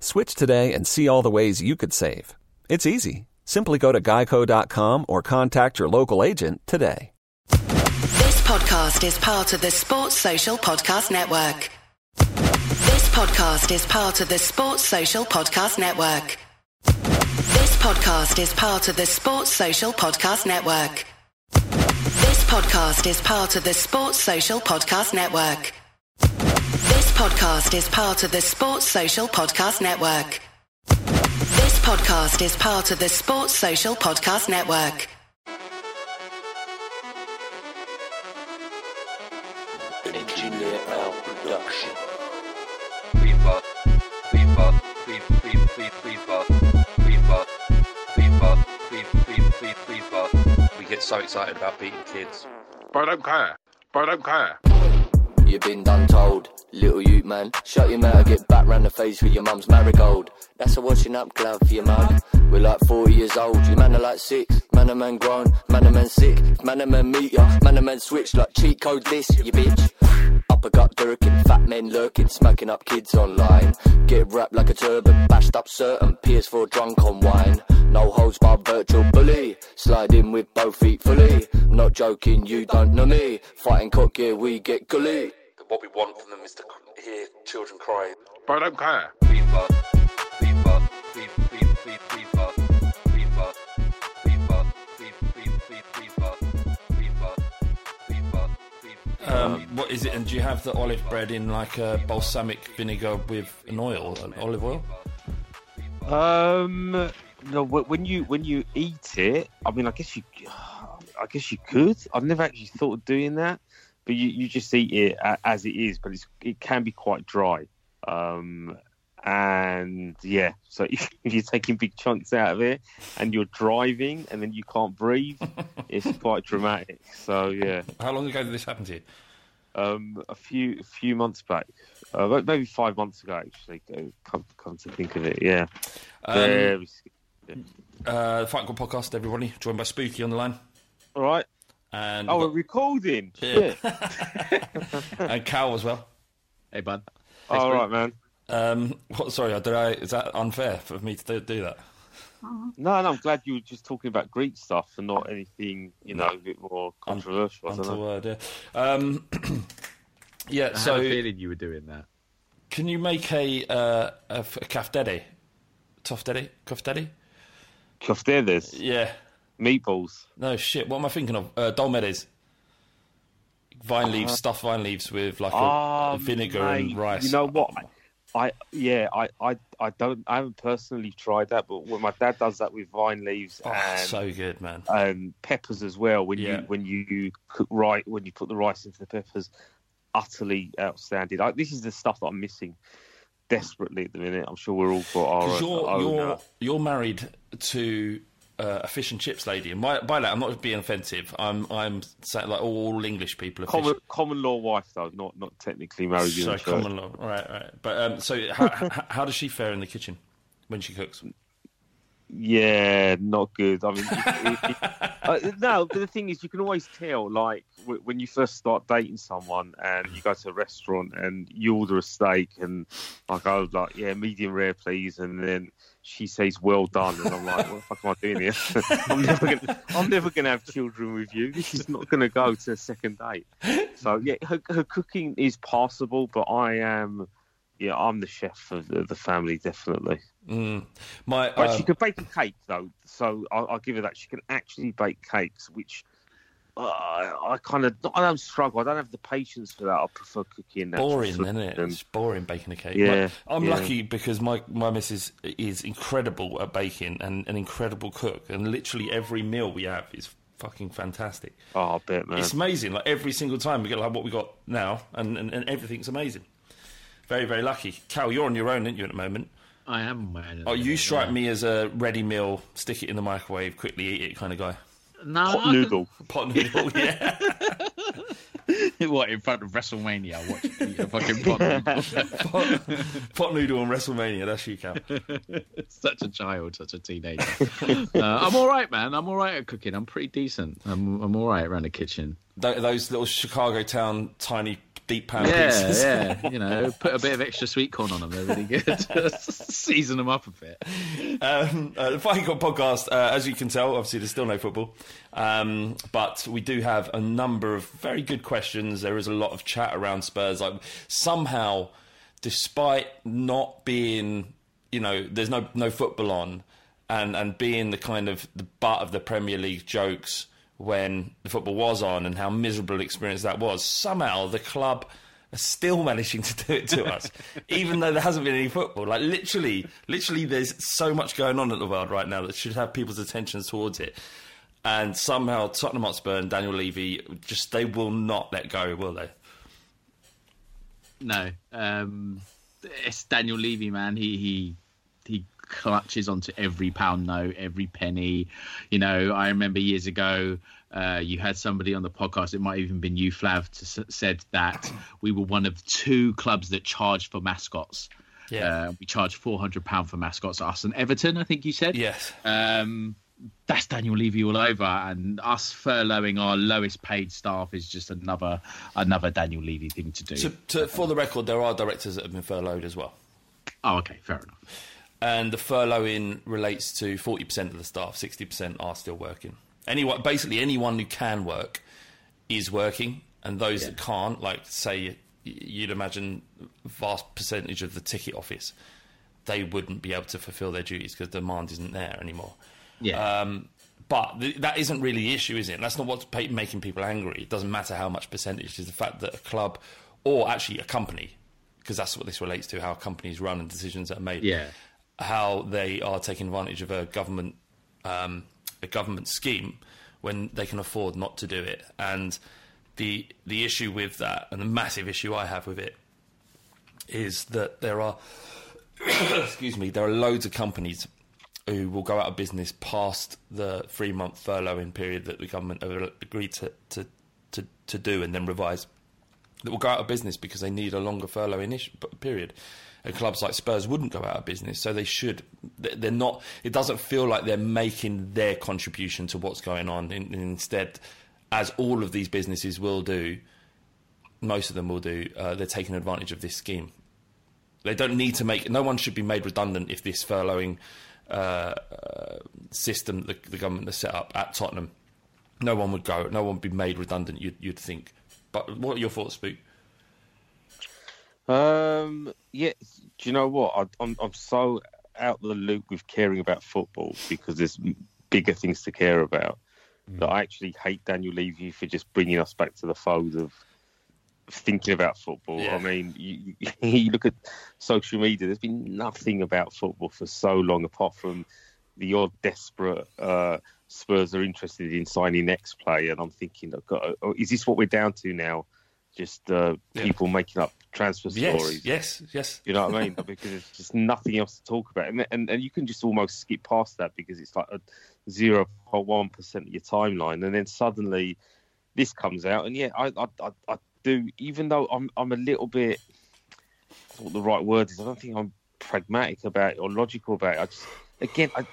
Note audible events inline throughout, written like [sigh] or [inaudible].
Switch today and see all the ways you could save. It's easy. Simply go to geico.com or contact your local agent today. This podcast is part of the Sports Social Podcast Network. This podcast is part of the Sports Social Podcast Network. This podcast is part of the Sports Social Podcast Network. This podcast is part of the Sports Social Podcast Network podcast is part of the Sports Social Podcast Network. This podcast is part of the Sports Social Podcast Network. Engineer Al Production. Reebok, Reebok, Reebok, Reebok, Reebok, Reebok, Reebok, We get so excited about beating kids. But I don't care. But I don't care. You been done told, little you man. Shut your mouth and get back round the face with your mum's marigold. That's a washing up glove for your mug. We're like 40 years old, you man are like six. Man a man grown, man a man sick. Man a man meet ya, man a man switch like cheat code this, you bitch. Uppercut dirking, fat men lurking, smacking up kids online. Get wrapped like a turban, bashed up certain, PS4 drunk on wine. No holds barred virtual bully, slide in with both feet fully. Not joking, you don't know me. Fighting cock gear, we get gully. What we want from them is to hear children cry. But I don't care. FIFA, FIFA, FIFA, FIFA, FIFA, FIFA, FIFA, FIFA, FIFA, FIFA, FIFA, FIFA. Um, what is it? And do you have the olive bread in like a balsamic vinegar with an oil, an olive oil? Um, no. When you when you eat it, I mean, I guess you, I guess you could. I've never actually thought of doing that, but you, you just eat it as it is. But it's it can be quite dry. Um, and yeah, so if [laughs] you're taking big chunks out of it and you're driving and then you can't breathe, [laughs] it's quite dramatic. So yeah, How long ago did this happen to you? um, a few a few months back, uh, maybe five months ago actually. Come come to think of it, yeah. Um, Very sc- uh, the Fight Club podcast, everybody, joined by Spooky on the line. All right. And, Oh, we've we're recording. Yeah. [laughs] And Cal as well. Hey, bud. All right, man. Um, what, sorry, did I, is that unfair for me to do, do that? No, no, I'm glad you were just talking about Greek stuff and not anything, you know, a bit more controversial. I don't know. Yeah. Um, [clears throat] yeah, I had a feeling you were doing that. can you make a, uh, a, f- a kafteri? Tofteri? Kafteri? Koftedes, Yeah. Meatballs. No, shit, what am I thinking of? Uh, dolmedes. Vine leaves, stuffed vine leaves with like a, Ah, vinegar mate, and rice. You know what? I yeah, I, I I don't I haven't personally tried that, but when my dad does that with vine leaves Oh, and so good, man. um, peppers as well. When Yeah. you when you cook right when you put the rice into the peppers, utterly outstanding. Like, this is the stuff that I'm missing desperately at the minute. I'm sure we're all for our, you're own. you're uh, you're married to uh, a fish and chips lady, and by, by that I'm not being offensive. I'm I'm saying like all English people are common fish. common law wife though, not not technically married So common law, right, right. But um, so how, [laughs] how how does she fare in the kitchen when she cooks? Yeah, not good. I mean, if- if- uh, no, but the thing is, you can always tell, like, w- when you first start dating someone and you go to a restaurant and you order a steak and I go, like, yeah, medium rare, please. And then she says, well done. And I'm like, what the fuck am I doing here? [laughs] I'm never gonna, I'm never going to have children with you. This is not going to go to a second date. So, yeah, her, her cooking is passable, but I am, yeah, I'm the chef of the, the family, definitely. Mm. My But uh, she can bake a cake though, so I'll, I'll give her that. She can actually bake cakes, which uh, I kind of I don't struggle. I don't have the patience for that. I prefer cooking. natural boring, isn't it? It's boring baking a cake. Yeah, Like, I'm yeah. lucky because my my missus is incredible at baking and an incredible cook, and literally every meal we have is fucking fantastic. Oh, I bet, man. It's amazing. Like every single time we get like what we got now, and, and, and everything's amazing. Very very lucky. Cal, you're on your own, aren't you, at the moment? I am man. Oh, you strike me as a ready meal, stick it in the microwave, quickly eat it kind of guy. No, Hot I can- noodle. Pot noodle, yeah. [laughs] what in front of WrestleMania? Watch a fucking pot noodle. [laughs] pot, pot noodle and WrestleMania. That's you, Cal. such a child, such a teenager. uh, I'm all right, man. I'm all right at cooking. I'm pretty decent. I'm I'm all right around the kitchen. Th- those little Chicago town tiny deep pan Yeah, pieces. yeah. [laughs] You know, put a bit of extra sweet corn on them. They're really good. [laughs] [laughs] Season them up a bit. Um, uh, the Fighting Cock podcast, uh, as you can tell, obviously there's still no football, um, but we do have a number of very good questions. There is a lot of chat around Spurs. Like somehow, despite not being, you know, there's no no football on, and and being the kind of the butt of the Premier League jokes when the football was on, and how miserable an experience that was. Somehow the club are still [laughs] managing to do it to us, [laughs] even though there hasn't been any football. Like literally, literally, there's so much going on in the world right now that should have people's attentions towards it. And somehow Tottenham Hotspur and Daniel Levy just they will not let go, will they? No, um, it's Daniel Levy, man. He he clutches onto every pound note, every penny. You know, I remember years ago. Uh, you had somebody on the podcast, it might have even been you, Flav, to, said that we were one of two clubs that charged for mascots. Yeah. Uh, we charged four hundred pound for mascots. Us and Everton, I think you said. Yes. Um, that's Daniel Levy all over, and us furloughing our lowest paid staff is just another another Daniel Levy thing to do. To, to, for the record, there are directors that have been furloughed as well. oh, okay, fair enough. And the furloughing relates to 40% of the staff 60% are still working anyone basically anyone who can work is working and those that can't like say you'd imagine vast percentage of the ticket office they wouldn't be able to fulfill their duties because demand isn't there anymore Yeah. um, but th- that isn't really the issue, is it? That's not what's pa- making people angry. It doesn't matter how much percentage. It's the fact that a club, or actually a company, because that's what this relates to, how companies run and decisions that are made. Yeah. How they are taking advantage of a government, um, a government scheme when they can afford not to do it. And the the issue with that, and the massive issue I have with it, is that there are, [coughs] excuse me, there are loads of companies who will go out of business past the three month furloughing period that the government have agreed to, to, to, to do and then revise. That will go out of business because they need a longer furloughing period. And clubs like Spurs wouldn't go out of business, so they should. they- They're not. It doesn't feel like they're making their contribution to what's going on. In, instead, as all of these businesses will do, most of them will do. Uh, they're taking advantage of this scheme. They don't need to make. No one should be made redundant if this furloughing uh, uh, system the, the government has set up at Tottenham. No one would go. No one would be made redundant. You'd, you'd think. But what are your thoughts, Spook? Um, yeah, do you know what? I, I'm I'm so out of the loop with caring about football because there's bigger things to care about. That I actually hate Daniel Levy for just bringing us back to the fold of thinking about football. Yeah. I mean, you, [laughs] you look at social media. There's been nothing about football for so long, apart from the odd desperate uh, Spurs are interested in signing next player, and I'm thinking, oh, God, oh, is this what we're down to now? Just uh, Yeah. people making up transfer Yes, stories. yes, yes. You know what I mean? [laughs] because there's just nothing else to talk about, and, and and you can just almost skip past that because it's like a zero point one percent of your timeline, and then suddenly this comes out, and yeah, I I, I, I do. Even though I'm I'm a little bit I don't know what the right word is, I don't think I'm pragmatic about it or logical about it. I just again I.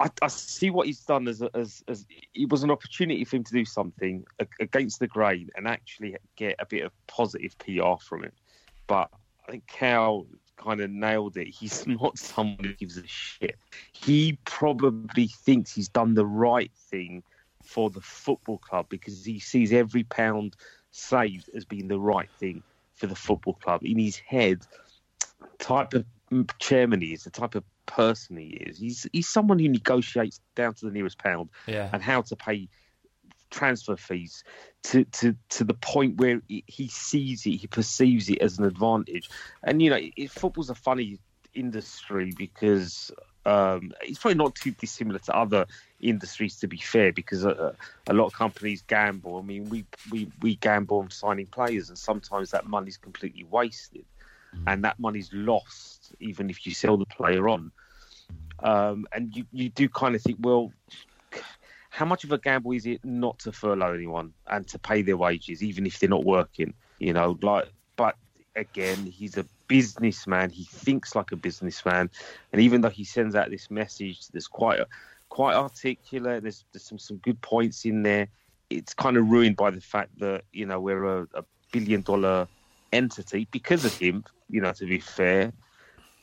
I, I see what he's done as, as as it was an opportunity for him to do something against the grain and actually get a bit of positive PR from it. But I think Cal kind of nailed it. He's [laughs] not someone who gives a shit. He probably thinks he's done the right thing for the football club because he sees every pound saved as being the right thing for the football club. In his head, type of chairman he is, the type of person he is, he's he's someone who negotiates down to the nearest pound Yeah. and how to pay transfer fees to, to, to the point where he sees it, he perceives it as an advantage. And, you know, it, football's a funny industry because um, it's probably not too dissimilar to other industries, to be fair, because a, a lot of companies gamble. I mean, we, we, we gamble on signing players, and sometimes that money's completely wasted. And that money's lost even if you sell the player on. Um, and you, you do kind of think, well, how much of a gamble is it not to furlough anyone and to pay their wages, even if they're not working? You know, like, but again, he's a businessman. He thinks like a businessman, and even though he sends out this message, there's quite quite articulate. There's, there's some some good points in there. It's kind of ruined by the fact that you know we're a, a billion dollar entity because of him. You know, to be fair,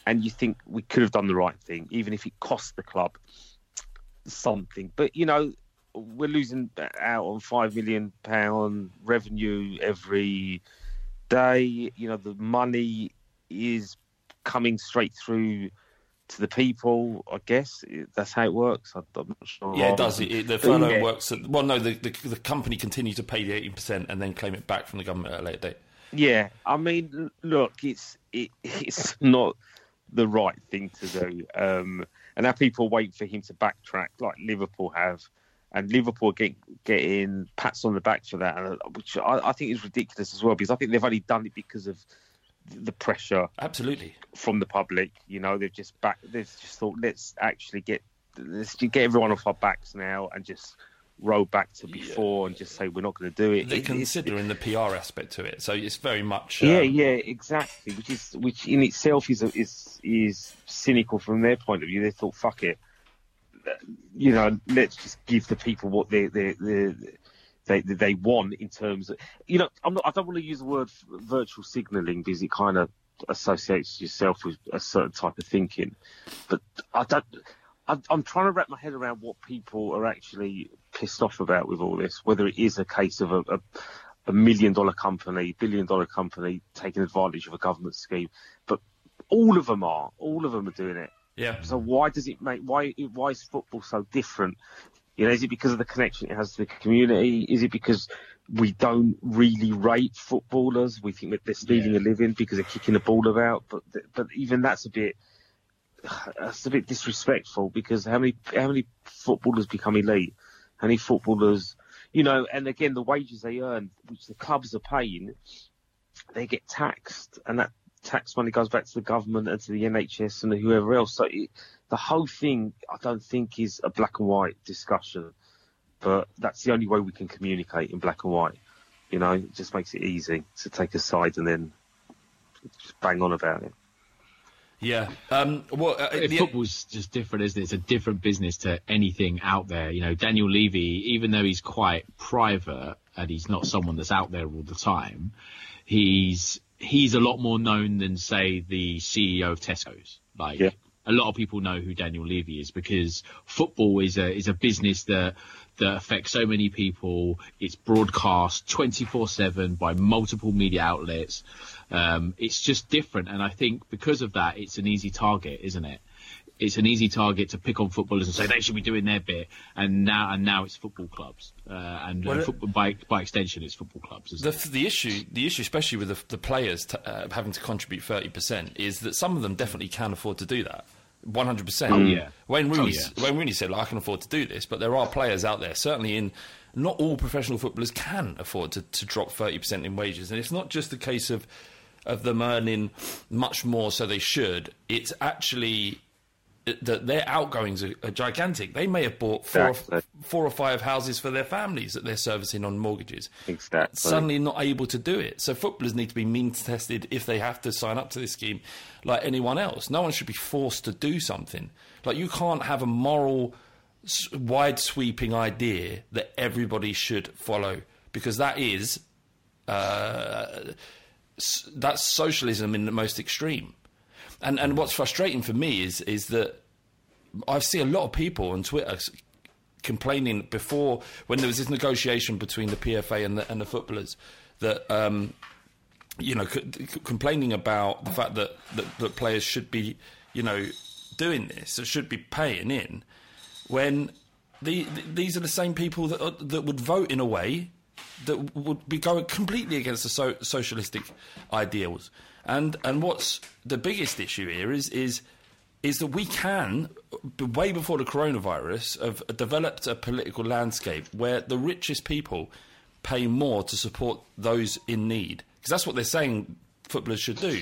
and you think we could have done the right thing, even if it cost the club something. But you know, we're losing out on five million pound revenue every day. You know, the money is coming straight through to the people. I guess that's how it works. I- I'm not sure. Yeah, it does. It, it- the furlough Yeah. works. At, well, no, the, the the company continues to pay the eighteen percent and then claim it back from the government at a later date. Yeah, I mean, look, it's it, [laughs] it's not the right thing to do, um, and now people wait for him to backtrack, like Liverpool have, and Liverpool get getting pats on the back for that, and, uh, which I, I think is ridiculous as well, because I think they've only done it because of the pressure Absolutely. from the public. You know, they've just back, they've just thought, let's actually get let's get everyone off our backs now and just roll back to before and just say we're not going to do it. They It- considering the PR aspect to it, so it's very much. yeah, um, yeah, exactly. Which is which in itself is is is cynical from their point of view. They thought, fuck it, you know, let's just give the people what they they they they, they want in terms of, you know, I'm not. I don't want to use the word virtual signalling because it kind of associates yourself with a certain type of thinking, but I don't. I'm trying to wrap my head around what people are actually pissed off about with all this. Whether it is a case of a, a a million dollar company, billion dollar company taking advantage of a government scheme, but all of them are. All of them are doing it. Yeah. So why does it make why why is football so different? You know, is it because of the connection it has to the community? Is it because we don't really rate footballers? We think that they're stealing a living because they're kicking the ball about. But but even that's a bit that's a bit disrespectful because how many how many footballers become elite? Many footballers, you know? And again, the wages they earn, which the clubs are paying, they get taxed, and that tax money goes back to the government and to the NHS and whoever else. So it, the whole thing, I don't think, is a black and white discussion. But that's the only way we can communicate in black and white. You know, it just makes it easy to take a side and then just bang on about it. Yeah. Um, well, uh, Yeah, the- football's just different, isn't it? It's a different business to anything out there. You know, Daniel Levy, even though he's quite private and he's not someone that's out there all the time, he's he's a lot more known than say the CEO of Tesco's. Like Yeah. A lot of people know who Daniel Levy is because football is a is a business that that affects so many people. It's broadcast 24/7 by multiple media outlets. Um, it's just different, and I think because of that, it's an easy target, isn't it? It's an easy target to pick on footballers and say they should be doing their bit, and now and now it's football clubs, uh, and, Well, it- football, by by extension, it's football clubs. The it? the issue the issue especially with the, the players t- uh, having to contribute 30% is that some of them definitely can afford to do that 100% Oh, yeah. Wayne Oh, Rooney yeah. Wayne Rooney said like, I can afford to do this but there are players out there certainly in not all professional footballers can afford to, to drop 30% in wages and it's not just a case of of them earning much more so they should it's actually that their outgoings are, are gigantic. They may have bought four, Exactly. or, four or five houses for their families that they're servicing on mortgages. Exactly. Suddenly not able to do it. So footballers need to be means tested if they have to sign up to this scheme, like anyone else. No one should be forced to do something. Like you can't have a moral wide sweeping idea that everybody should follow because that is uh, that's socialism in the most extreme. And and what's frustrating for me is is that I see a lot of people on Twitter complaining before when there was this negotiation between the PFA and the and the footballers that um, you know c- c- complaining about the fact that, that that players should be you know doing this, that should be paying in when the, th these are the same people that are, that would vote in a way that would be going completely against the so, socialistic ideals. And and what's the biggest issue here is is is that we can, way before the coronavirus, have developed a political landscape where the richest people pay more to support those in need because that's what they're saying footballers should do.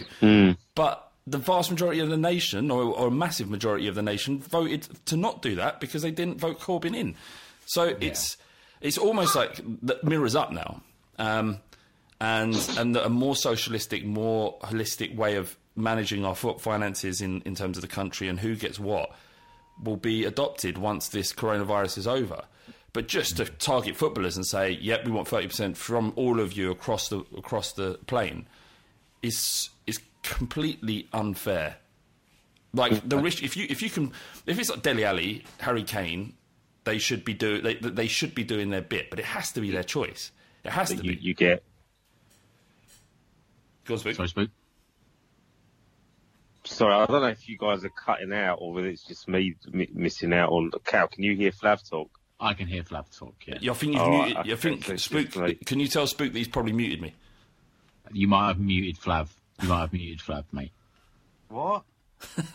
But the vast majority of the nation, or, or a massive majority of the nation, voted to not do that because they didn't vote Corbyn in. So it's it's almost like the mirrors up now, um, and and a more socialistic, more holistic way of managing our finances in, in terms of the country and who gets what will be adopted once this coronavirus is over. But just to target footballers and say, "Yep, we want thirty percent from all of you across the across the plane," is is completely unfair. Like the rich, if you if you can, if it's like Dele Alli, Harry Kane, they should be do they they should be doing their bit, but it has to be their choice. It has to you, be. you get. Go on, Spook. Sorry, Spook. Sorry, I don't know if you guys are cutting out or whether it's just me mi- missing out on the cow. Can you hear Flav talk? I can hear Flav talk. Yeah, Yeah, I think you've Oh, muted. okay, I think so Spook. just Can you tell Spook that he's probably muted me? you might have muted Flav. You might have muted Flav, mate. What?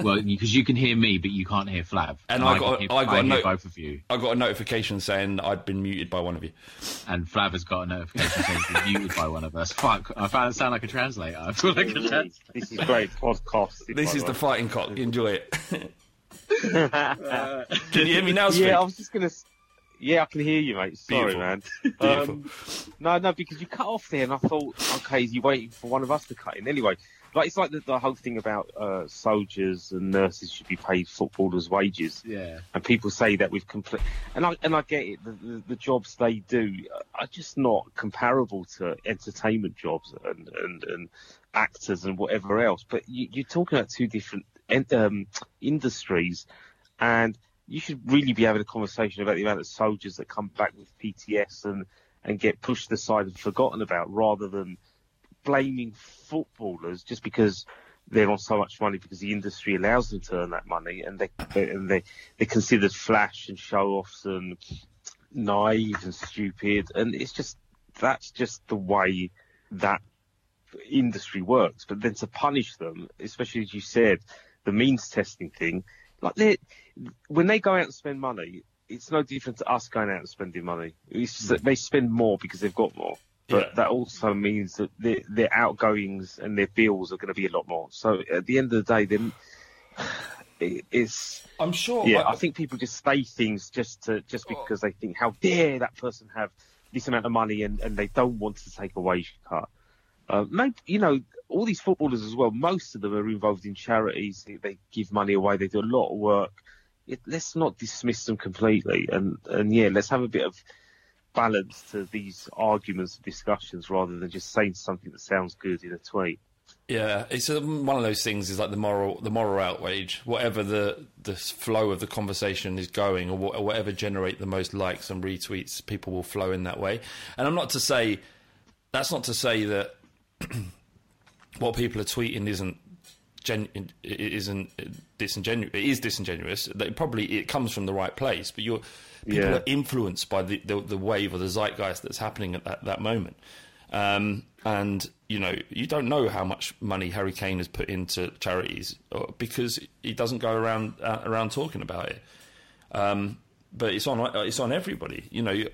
Well, because you can hear me, but you can't hear Flav. And I can got- hear, I got a hear note- both of you, I got a notification saying I'd been muted by one of you. and Flav has got a notification saying he's been muted by one of us. Fuck! I found it sound like a translator. I feel like a translator. This is great podcast. [laughs] This is the the fighting cock. Enjoy it. [laughs] [laughs] Can you hear me now, Spook? Yeah, I was just gonna. Yeah, I can hear you, mate. Sorry, man. Beautiful. Um, no, no, because you cut off there, and I thought, okay, is you waiting for one of us to cut in? Anyway, like it's like the, the whole thing about uh, soldiers and nurses should be paid footballers' wages, Yeah, and people say that with complete. And I and I get it. The, the, the jobs they do are just not comparable to entertainment jobs and and, and actors and whatever else. But you, you're talking about two different um, industries, and you should really be having a conversation about the amount of soldiers that come back with PTS and and get pushed aside and forgotten about, rather than blaming footballers just because they're on so much money because the industry allows them to earn that money and they and they they're considered flash and show offs and naive and stupid and it's just that's just the way that industry works. But then to punish them, especially as you said, the means testing thing, like they when they go out and spend money, it's no different to us going out and spending money. It's just mm. that they spend more because they've got more. But Yeah. that also means that their, their outgoings and their bills are going to be a lot more. So at the end of the day, then it's I'm sure. yeah. I- I think people just say things just to just because they think how dare that person have this amount of money and, and they don't want to take a wage cut. Uh, maybe you know all these footballers as well. Most of them are involved in charities. They, they give money away. They do a lot of work. It, let's not dismiss them completely. And and yeah, let's have a bit of balance to these arguments and discussions rather than just saying something that sounds good in a tweet. Yeah, it's a, one of those things. Is like the moral, the moral outrage. Whatever the the flow of the conversation is going, or, or whatever generate the most likes and retweets, people will flow in that way. And I'm not to say that's not to say that [clears throat] what people are tweeting isn't gen, it isn't disingenuous. It is disingenuous. That it probably it comes from the right place, but you're people Yeah. are influenced by the, the the wave or the zeitgeist that's happening at that, that moment. Um, and you know, you don't know how much money Harry Kane has put into charities uh, because he doesn't go around uh, around talking about it. Um, but it's on it's on everybody. You know,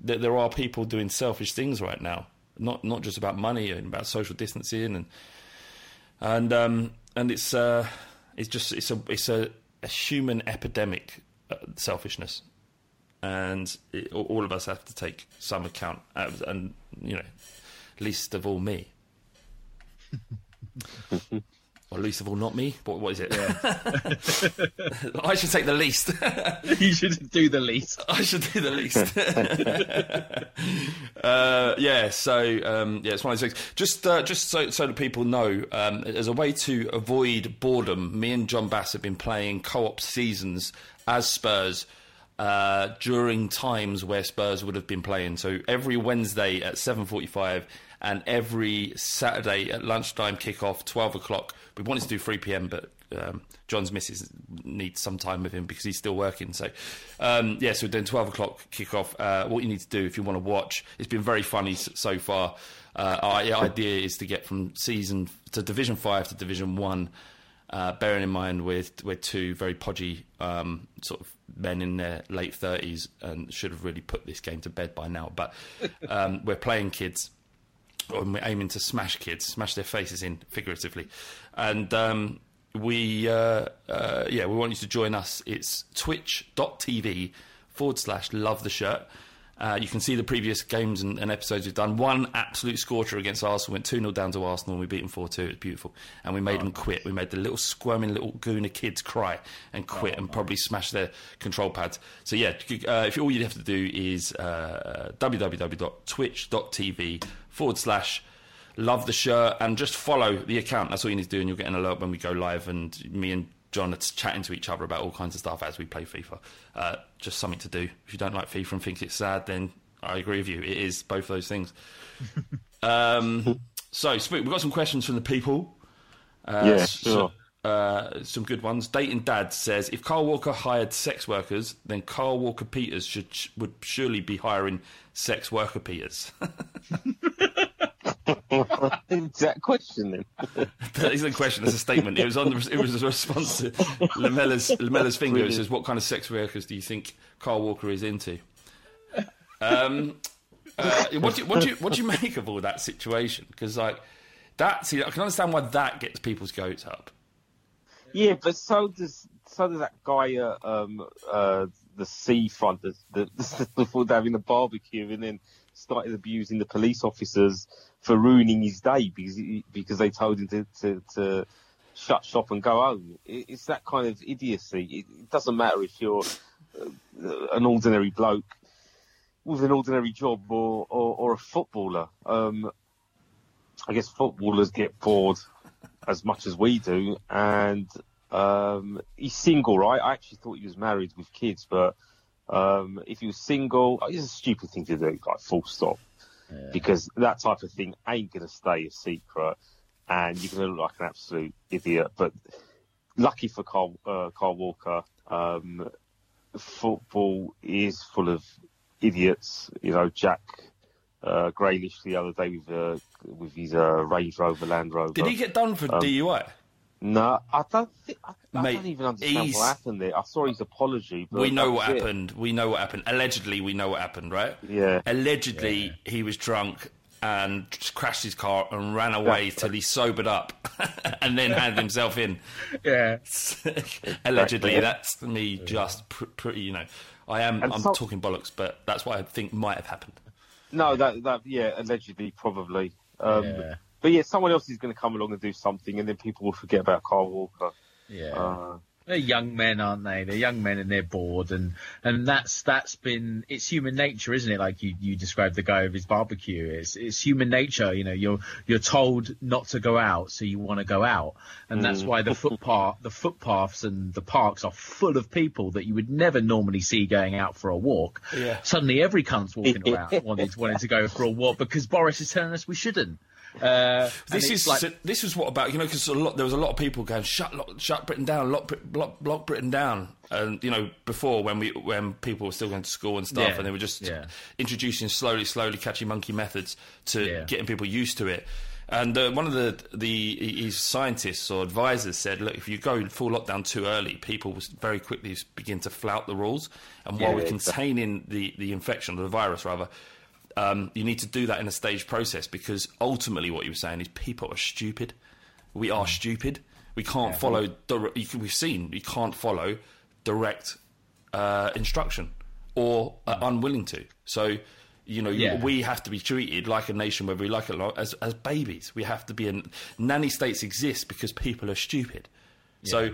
there, there are people doing selfish things right now, not not just about money and about social distancing and and um, and it's uh, it's just it's a it's a, a human epidemic uh, selfishness, and it, all- of us have to take some account, of, and you know, least of all me. [laughs] Well, least of all, not me. What, what is it? [laughs] I should take the least. [laughs] you should do the least. [laughs] I should do the least. uh, yeah, so um, yeah, it's one of those things. Just, uh, just so so that people know, um, as a way to avoid boredom, me and Jon Bass have been playing co-op seasons as Spurs. Uh, during times where Spurs would have been playing, so every Wednesday at seven forty-five, and every Saturday at lunchtime kickoff, twelve o'clock. We wanted to do three pm, but um, Jon's missus needs some time with him because he's still working. So, um, yeah, so we're doing 12 o'clock kickoff. Uh, what you need to do if you want to watch, it's been very funny so far. Uh, our idea is to get from season to Division 5 to Division 1. Uh, bearing in mind we're, we're two very podgy um, sort of men in their late 30s and should have really put this game to bed by now. But um, we're playing kids and we're aiming to smash kids, smash their faces in figuratively. And um, we, uh, uh, yeah, we want you to join us. It's twitch.tv forward slash love the shirt. Uh, you can see the previous games and, and, episodes we've done. One absolute scorcher against Arsenal, went 2 0 down to Arsenal, and we beat them 4 2. It was beautiful. And we made oh, them quit. We made the little squirming little gooner kids cry and quit oh, and probably smash their control pads. So, yeah, uh, if all you have to do is uh, www.twitch.tv forward slash love the shirt and just follow the account. That's all you need to do, and you'll get an alert when we go live. And me and Jon are chatting to each other about all kinds of stuff as we play FIFA. Uh, just something to do. If you don't like FIFA and think it's sad, then I agree with you. It is both those things. [laughs] um, so, we've got some questions from the people. Uh, yeah, sure. uh, some good ones. Dating Dad says if Kyle Walker hired sex workers, then Kyle Walker Peters should would surely be hiring sex worker Peters. [laughs] [laughs] that question then? [laughs] that isn't a question. It's a statement. It was on. The, it was a response to Lamela's Lamela's finger. It says, "What kind of sex workers do you think Kyle Walker is into?" Um, uh, what do you, what do you what do you make of all that situation? Because like that, see, I can understand why that gets people's goats up. Yeah, but so does so does that guy uh, um, uh, the seafront, the, the, the, having a barbecue, and then started abusing the police officers for ruining his day because he, because they told him to, to, to shut shop and go home. It, it's that kind of idiocy. It, it doesn't matter if you're uh, an ordinary bloke with an ordinary job or, or, or a footballer. Um, I guess footballers get bored as much as we do, and um, he's single, right? I actually thought he was married with kids, but um, if you're single, it's a stupid thing to do, like full stop yeah. because that type of thing ain't going to stay a secret, and you're going to look like an absolute idiot. But lucky for Kyle, uh, Kyle Walker, um, football is full of idiots. You know, Jack uh, Grealish the other day with uh, with his uh, Range Rover Land Rover. Did he get done for um, DUI? No, I don't. Think, I, I Mate, don't even understand what happened there. I saw his apology. we know what happened. We know what happened. Allegedly, we know what happened, right? Yeah. Allegedly, yeah. he was drunk and crashed his car and ran away till he sobered up, [laughs] and then handed himself in. [laughs] Yeah. [laughs] Allegedly, that's me. Just pr- pretty, you know. I am. And I'm so- talking bollocks, but that's what I think might have happened. No, that that yeah, allegedly, probably. Um, yeah. But yeah, someone else is going to come along and do something, and then people will forget about Kyle Walker. Yeah. Uh, they're young men, aren't they? They're young men and they're bored, and and that's that's been it's human nature, isn't it? Like you, you described the guy with his barbecue. It's it's human nature. You know, you're you're told not to go out, so you want to go out, and that's mm. why the footpath the footpaths and the parks are full of people that you would never normally see going out for a walk. Yeah. Suddenly, every cunt's walking [laughs] around wanting wanting to go for a walk because Boris is telling us we shouldn't. Uh, this is like, so this was what about you know because a lot there was a lot of people going shut shut Britain down, lock, block, block Britain down, and you know before when we when people were still going to school and stuff, yeah, and they were just yeah. introducing slowly, slowly catchy monkey methods to yeah. getting people used to it. And uh, one of the the his scientists or advisors said, look, if you go full lockdown too early, people will very quickly begin to flout the rules. And while we're containing the, the infection, or the virus rather, um, you need to do that in a staged process because ultimately what you were saying is people are stupid. We are mm. stupid. We can't yeah. follow. we've seen we can't follow direct uh, instruction or are mm. unwilling to. So You know, Yeah. we have to be treated like a nation, whether we like it or not, as as babies. We have to be. In, nanny states exist because people are stupid. So,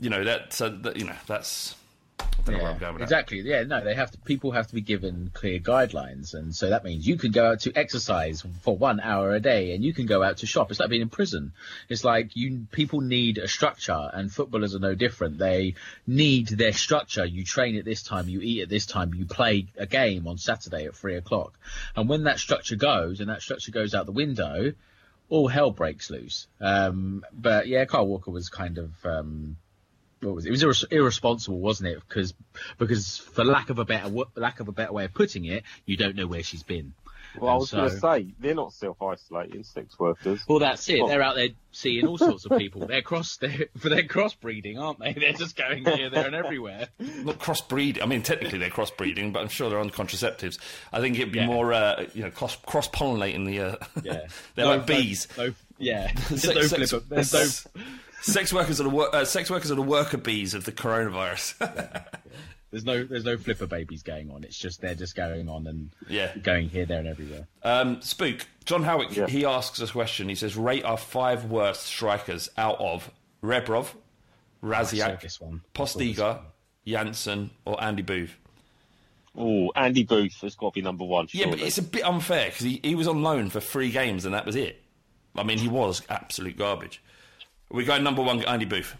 you know that. So that, you know that's. I where I'm going with that. exactly. Yeah, no, they have to. People have to be given clear guidelines, and so that means you can go out to exercise for one hour a day, and you can go out to shop. It's like being in prison. It's like you people need a structure, and footballers are no different. They need their structure. You train at this time, you eat at this time, you play a game on Saturday at three o'clock, and when that structure goes, and that structure goes out the window, all hell breaks loose. Um, but yeah, Kyle Walker was kind of. Um, what was it? It was irres- irresponsible, wasn't it? Because because for lack of a better wo- lack of a better way of putting it, you don't know where she's been. Well, I And was going to say they're not self-isolating sex workers. Well, that's it. Well- They're out there seeing all sorts of people. They're cross. They're for their crossbreeding, aren't they? They're just going here, there, and everywhere. not crossbreed. I mean, technically they're crossbreeding, but I'm sure they're on contraceptives. I think it'd be Yeah. more, uh, you know, cross cross pollinating the. Uh, Yeah, [laughs] they're No- like bees. No, no- yeah, [laughs] there's Sex- no sex- There's no. Sex workers are the wor- uh, sex workers are the worker bees of the coronavirus. [laughs] There's no. There's no flipper babies going on. It's just they're just going on and Yeah. going here, there, and everywhere. um, Spook John Howick. Yeah. He asks us a question. He says, "Rate our five worst strikers out of Rebrov, I Rasiak, this one. I saw this Postiga, one. Janssen, or Andy Booth." Oh, Andy Booth has got to be number one. Yeah, but it's a bit unfair because he, he was on loan for three games and that was it. I mean, he was absolute garbage. We go number one, Andy Booth.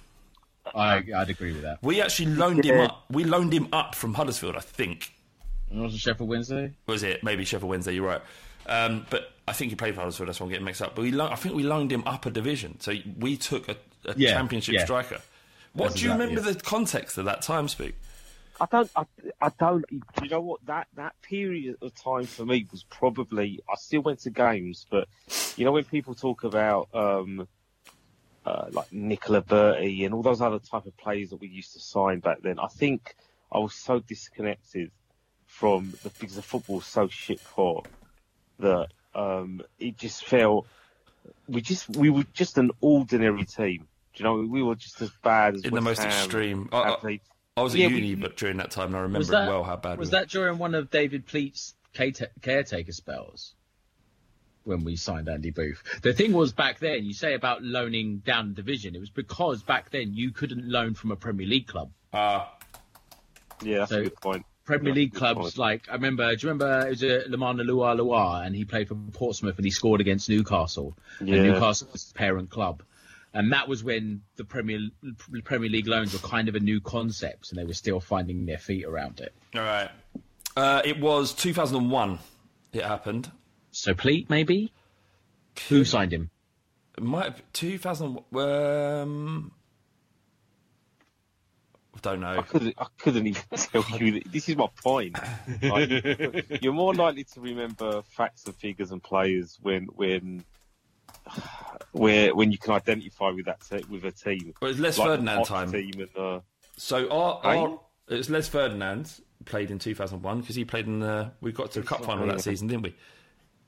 I, I'd agree with that. We actually loaned him up. We loaned him up from Huddersfield, I think. Was it Sheffield Wednesday? Was it maybe Sheffield Wednesday? You're right. Um, but I think he played for Huddersfield. That's why I'm getting mixed up. But we, lo- I think we loaned him up a division. So we took a, a Yeah, championship yeah. striker. What That's do you exactly remember it. the context of that time, Speak? I don't. I, I don't. You know what? That that period of time for me was probably. I still went to games, but you know when people talk about um, uh, like Nicola Berti and all those other type of players that we used to sign back then, I think I was so disconnected from the because the football was so shit poor that um, it just felt we just we were just an ordinary team. Do you know we were just as bad as In the most Ham, extreme. I, I, I was at Yeah, we- uni, but during that time, and I remember Was that well how bad was we were. that during one of David Pleat's caretaker spells when we signed Andy Booth? The thing was back then, you say about loaning down division, it was because back then you couldn't loan from a Premier League club. Ah, Yeah, that's So- a good point. Premier League clubs, like I remember, do you remember it was a Lomana Lua Lua, and he played for Portsmouth and he scored against Newcastle, Yeah. and Newcastle was his parent club, and that was when the Premier Premier League loans were kind of a new concept, and they were still finding their feet around it. all right. Uh, it was 2001. It happened. So Pleat, maybe, who signed him? It might have 2000. Um, I don't know. I couldn't, I couldn't even [laughs] tell you. that- This is my point. Like, [laughs] you're more likely to remember facts and figures and players when, when, where, when you can identify with that te- with a team. Well, it's Les Like Ferdinand time. Team and, uh, So our, Right. our it was Les Ferdinand played in 2001 because he played in the. We got to the cup final that season, didn't we?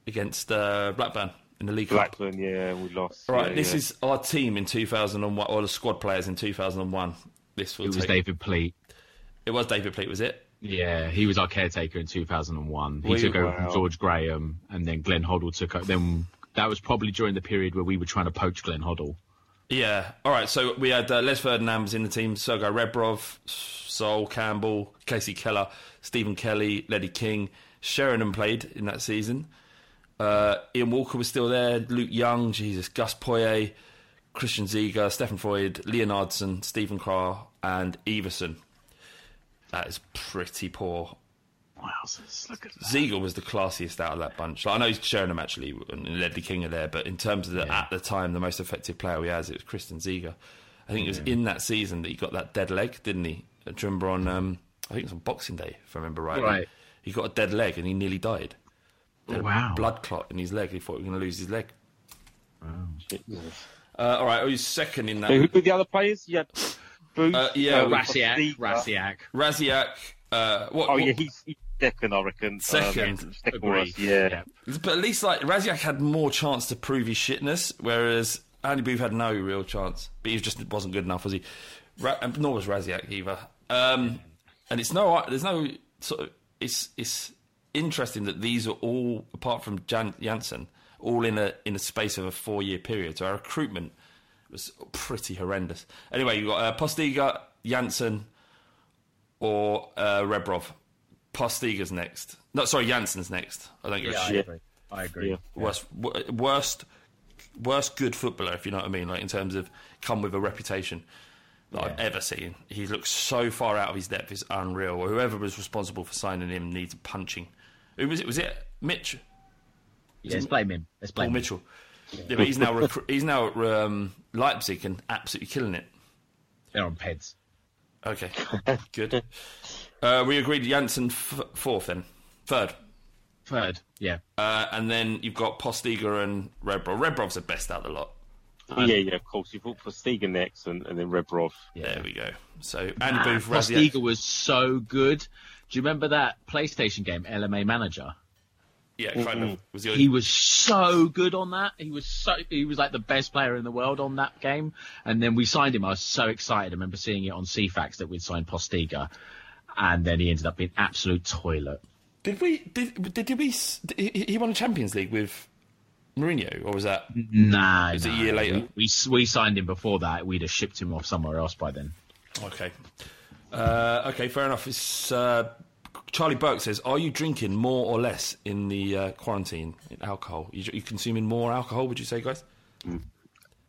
Against uh, Blackburn in the League Cup. Blackburn, yeah, we lost. Right, yeah, this yeah. is our team in 2001, or the squad players in 2001. This will It was take, David Pleat. It was David Pleat, was it? Yeah, he was our caretaker in 2001. He We- took over wow. from George Graham, and then Glenn Hoddle took over. Then that was probably during the period where we were trying to poach Glenn Hoddle. Yeah. All right. So we had uh, Les Ferdinand was in the team. Sergei Rebrov, Sol Campbell, Kasey Keller, Stephen Kelly, Ledley King. Sheringham played in that season. Uh, Ian Walker was still there. Luke Young, Jesus, Gus Poyet, Christian Ziege, Steffen Freund, Leonhardsen, Stephen Carr, and Iversen. That is pretty poor. Wow, look at Ziegler was the classiest out of that bunch. Like, I know he's Sheringham actually and Ledley King are there, but in terms of the, at the time the most effective player we had, it was Christian Ziegler. I think it was in that season that he got that dead leg, didn't he? You remember on? Um, I think it was on Boxing Day, if I remember rightly. Right. He got a dead leg and he nearly died. He had a Wow. blood clot in his leg. He thought he was going to lose his leg. Uh, all right, who's second in So who that? were the other players? You had Booth, Uh, yeah, uh, Rasiak, Postiga. Rasiak. Raziak. Uh, what, Oh what- yeah, he's, he's second, I reckon. Second. Um, second Agree. was, yeah. But at least like Rasiak had more chance to prove his shitness, whereas Andy Booth had no real chance. But he just wasn't good enough, was he? Ra- and nor was Rasiak either. Um, and it's no, there's no sort of, it's it's interesting that these are all, apart from Jan- Janssen, all in a in a space of a four year period. So our recruitment was pretty horrendous. Anyway, you got uh, Postiga, Janssen, or uh, Rebrov. Postiga's next. No, sorry, Janssen's next. I don't give Yeah, a I shit. agree. I agree. Yeah. Worst, w- worst, worst good footballer, if you know what I mean. Like in terms of come with a reputation that I've ever seen. He looks so far out of his depth; it's unreal. Whoever was responsible for signing him needs punching. Who was it? Was it Mitch? Yeah, let's blame him. Let's blame Paul him. Mitchell. Yeah, but he's now recru- [laughs] he's now at um, Leipzig and absolutely killing it. They're on peds. Okay, [laughs] good. Uh, we agreed Janssen f- fourth, then third, Third, yeah. uh, and then you've got Postiga and Rebrov. Rebrov's the best out of the lot. yeah, yeah, of course. You've got Postiga next and, and then Rebrov. There we go. So Andy Booth, Postiga Rasiak. was so good. Do you remember that PlayStation game, LMA Manager? Yeah, kind of. Mm-hmm. Was the He was so good on that. He was so he was like the best player in the world on that game. And then we signed him. I was so excited. I remember seeing it on Ceefax that we'd signed Postiga, and then he ended up being absolute toilet. Did we? Did did, did we? s- He, he won a Champions League with Mourinho, or was that? Nah, It Was it a year later? We, we we signed him before that. We'd have shipped him off somewhere else by then. Okay. Uh, okay, fair enough. It's, uh, Charlie Burke says, "Are you drinking more or less in the uh, quarantine? In alcohol? You, you consuming more alcohol? Would you say, guys?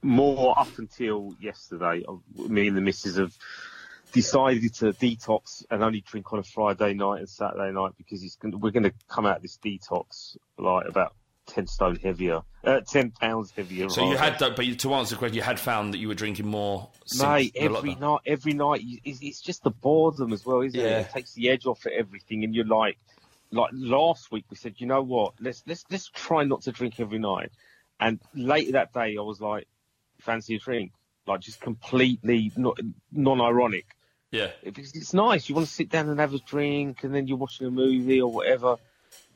More up until yesterday, uh, me and the missus have decided to detox and only drink on a Friday night and Saturday night because it's gonna, we're going to come out of this detox like about ten stone heavier, uh, ten pounds heavier. So you had, that, but you, to answer the question, you had found that you were drinking more. Mate, every night, every night, it's, it's just the boredom as well, isn't Yeah. it? It takes the edge off of everything, and you're like, like last week we said, you know what? Let's let's let's try not to drink every night. And later that day, I was like, fancy a drink, like just completely not non-ironic. Yeah, Because it's nice. You want to sit down and have a drink, and then you're watching a movie or whatever.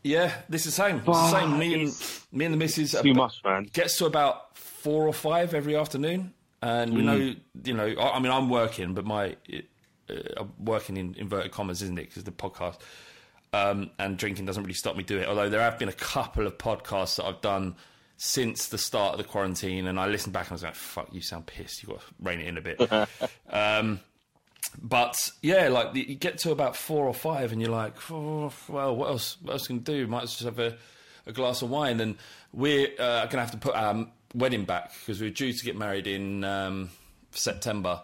Yeah. This is the same. It's the same. Me and me and the missus. Too much, man. gets to about four or five every afternoon, and we know, you know, I, I mean, I'm working, but my uh, I'm working in inverted commas, isn't it? Because the podcast um, and drinking doesn't really stop me doing it. Although there have been a couple of podcasts that I've done since the start of the quarantine, and I listened back and I was like, "Fuck, you sound pissed. You got to rein it in a bit." [laughs] um, but yeah, like the, you get to about four or five, and you're like, oh, well, what else? What else can do? Might just have a, a glass of wine. And we're uh, going to have to put our wedding back because we were due to get married in um, September,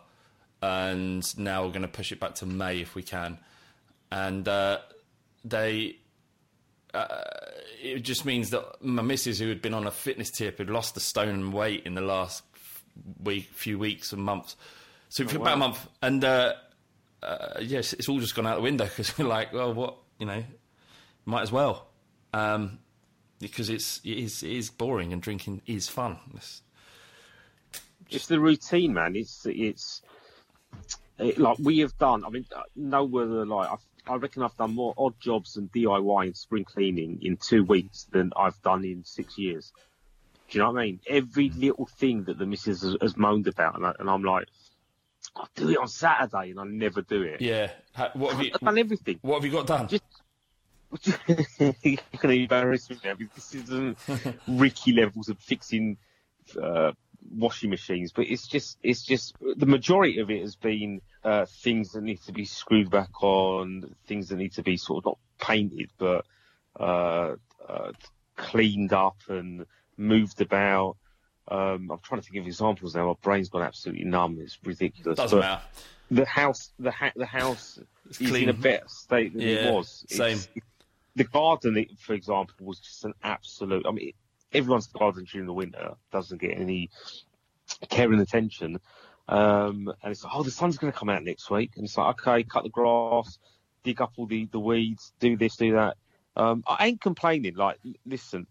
and now we're going to push it back to May if we can. And uh, they. Uh, it just means that my missus, who had been on a fitness tip, had lost a stone weight in the last week, few weeks and months. So for about a month, and uh, uh, yes, it's all just gone out the window because we're [laughs] like, well, what you know, might as well, um, because it's it is, it is boring and drinking is fun. It's, It's the routine, man. It's it's it, like we have done. I mean, uh, no whether like I've, I reckon I've done more odd jobs and DIY and spring cleaning in two weeks than I've done in six years. Do you know what I mean? Every little thing that the missus has, has moaned about, and, I, and I'm like, I'll do it on Saturday, and I never do it. yeah, what have you [laughs] I've done everything. what have you got done? Just- You're going to embarrass me now because this isn't [laughs] Ricky levels of fixing uh, washing machines, but it's just it's just the majority of it has been uh, things that need to be screwed back on, things that need to be sort of not painted but uh, uh, cleaned up and moved about. Um, I'm trying to think of examples now. My brain's gone absolutely numb. It's ridiculous. Doesn't But matter. The house, the ha- the house is clean. in a better state than Yeah, it was. same. It's- the garden, for example, was just an absolute. I mean, everyone's garden during the winter doesn't get any care and attention. Um, and it's like, oh, the sun's going to come out next week. And it's like, okay, cut the grass, dig up all the, the weeds, do this, do that. Um, I ain't complaining. Like, listen,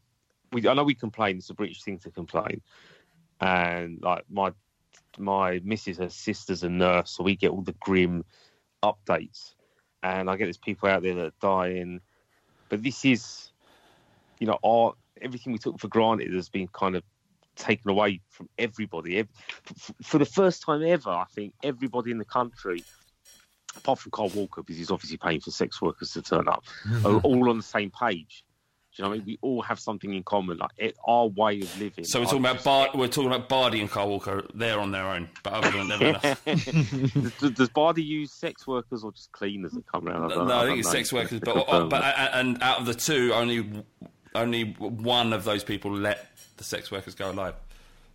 we, I know we complain. It's a British thing to complain. And like my my missus, her sister's a nurse, so we get all the grim updates. And I get there's people out there that are dying. But this is, you know, our everything we took for granted has been kind of taken away from everybody. For the first time ever, I think everybody in the country apart from Kyle Walker, because he's obviously paying for sex workers to turn up, are [laughs] all on the same page. Do you know what I mean? We all have something in common, like it, our way of living. So we're talking about just- Bar- we're talking about Bardi and Kyle Walker. They're on their own, but other than that, [laughs] does, does Bardi use sex workers or just cleaners that come around? no, I think it's don't know. sex workers. To But uh, but uh, and out of the two, only only one of those people let the sex workers go alive.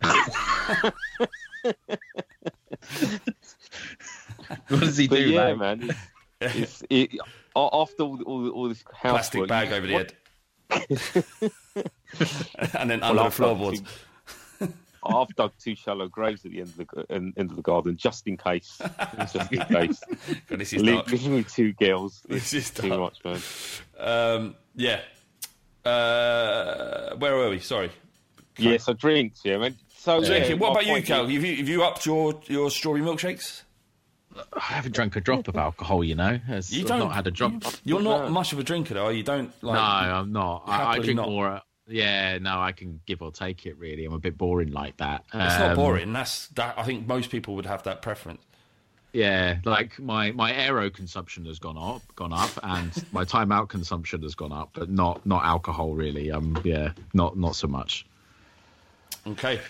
[laughs] What does he do, yeah, mate? man. It's, [laughs] it's, it, after all, all, all this Plastic housework, bag over the what- head, [laughs] and then Well, under the I've floorboards. I've dug two shallow graves at the end of the end, end of the garden just in case. [laughs] just in case. [laughs] God, this is Leave, dark. leave me two girls. This is too dark. much, man. Um, yeah. Uh, where were we? Sorry. Yeah, so drinks, yeah, man. So Drinking. yeah, what about you, Cal? Have you have you upped your your strawberry milkshakes? I haven't drunk a drop of alcohol, you know. It's- You I've don't had a drop. You're not much of a drinker, though. You don't like. no, I'm not. I, I drink not. more. Yeah, no, I can give or take it. Really, I'm a bit boring like that. It's not Um, boring. That's that. I think most people would have that preference. Yeah, like my my aero consumption has gone up, gone up, and my time out consumption has gone up, but not not alcohol really. Um, yeah, not not so much. Okay.